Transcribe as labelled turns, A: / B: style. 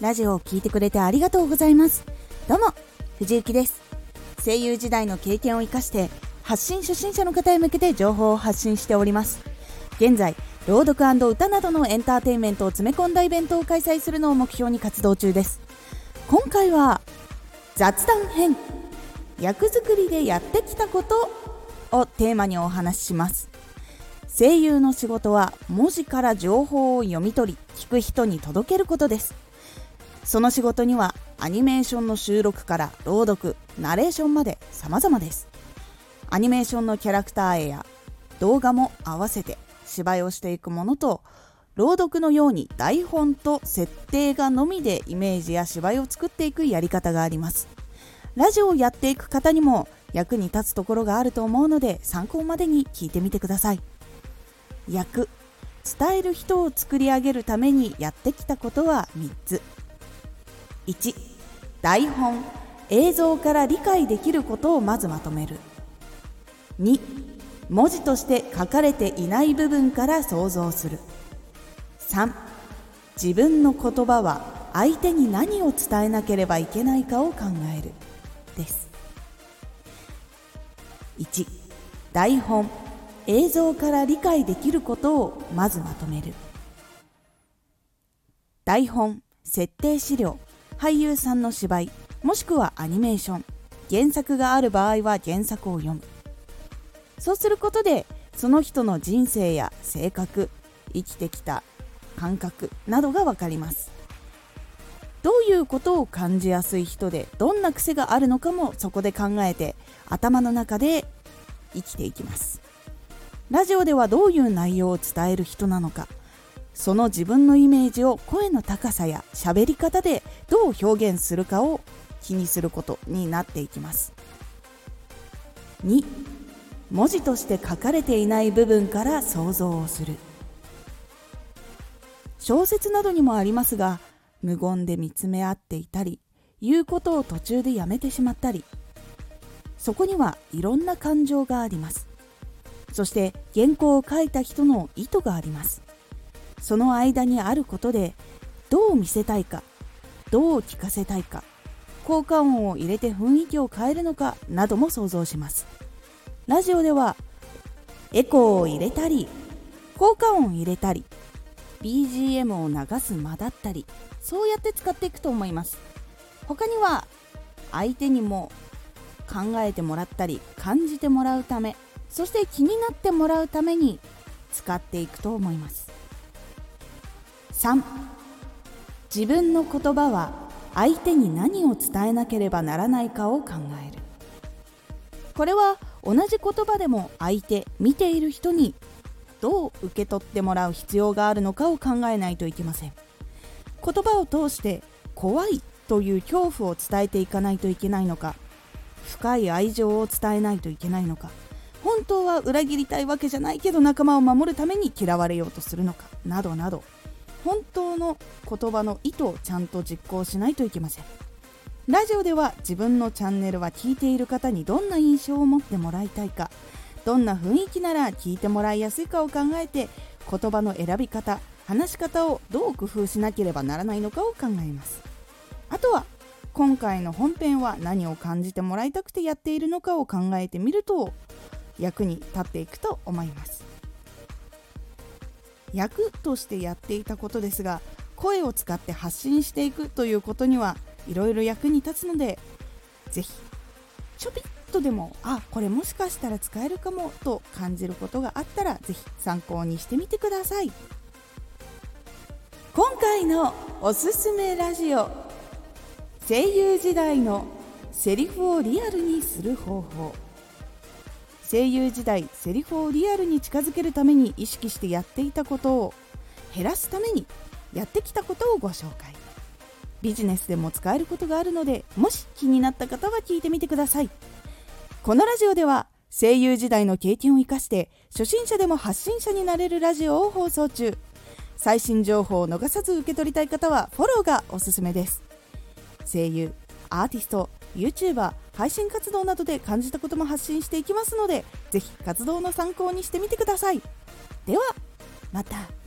A: ラジオを聴いてくれてありがとうございます。どうも藤幸です。声優時代の経験を生かして発信初心者の方へ向けて情報を発信しております。現在朗読歌などのエンターテインメントを詰め込んだイベントを開催するのを目標に活動中です。今回は雑談編。役作りでやってきたことをテーマにお話しします。声優の仕事は文字から情報を読み取り聞く人に届けることです。その仕事にはアニメーションの収録から朗読ナレーションまで様々です。アニメーションのキャラクター絵や動画も合わせて芝居をしていくものと朗読のように台本と設定がのみでイメージや芝居を作っていくやり方があります。ラジオをやっていく方にも役に立つところがあると思うので参考までに聞いてみてください。役伝える人を作り上げるためにやってきたことは3つ。1台本映像から理解できることをまずまとめる。2文字として書かれていない部分から想像する。3自分の言葉は相手に何を伝えなければいけないかを考える。です。1台本映像から理解できることをまずまとめる。台本設定資料。俳優さんの芝居もしくはアニメーション原作がある場合は原作を読む。そうすることでその人の人生や性格生きてきた感覚などが分かります。どういうことを感じやすい人でどんな癖があるのかもそこで考えて頭の中で生きていきます。ラジオではどういう内容を伝える人なのかその自分のイメージを声の高さや喋り方でどう表現するかを気にすることになっていきます。2文字として書かれていない部分から想像をする。小説などにもありますが無言で見つめ合っていたり言うことを途中でやめてしまったり。そこにはいろんな感情があります。そして原稿を書いた人の意図があります。その間にあることでどう見せたいかどう聞かせたいか効果音を入れて雰囲気を変えるのかなども想像します。ラジオではエコーを入れたり効果音を入れたり BGM を流す間だったりそうやって使っていくと思います。他には相手にも考えてもらったり感じてもらうためそして気になってもらうために使っていくと思います。3自分の言葉は相手に何を伝えなければならないかを考える。これは同じ言葉でも相手見ている人にどう受け取ってもらう必要があるのかを考えないといけません。言葉を通して怖いという恐怖を伝えていかないといけないのか。深い愛情を伝えないといけないのか。本当は裏切りたいわけじゃないけど仲間を守るために嫌われようとするのか。などなど。本当の言葉の意図をちゃんと実行しないといけません。ラジオでは自分のチャンネルは聞いている方にどんな印象を持ってもらいたいかどんな雰囲気なら聞いてもらいやすいかを考えて言葉の選び方話し方をどう工夫しなければならないのかを考えます。あとは今回の本編は何を感じてもらいたくてやっているのかを考えてみると役に立っていくと思います。役としてやっていたことですが声を使って発信していくということにはいろいろ役に立つので是非ちょびっとでもあこれもしかしたら使えるかもと感じることがあったら是非参考にしてみてください。今回のおすすめラジオ声優時代のセリフをリアルにする方法。声優時代セリフをリアルに近づけるために意識してやっていたことを減らすためにやってきたことをご紹介。ビジネスでも使えることがあるのでもし気になった方は聞いてみてください。このラジオでは声優時代の経験を生かして初心者でも発信者になれるラジオを放送中。最新情報を逃さず受け取りたい方はフォローがおすすめです。声優アーティスト YouTuber 配信活動などで感じたことも発信していきますのでぜひ活動の参考にしてみてください。ではまた。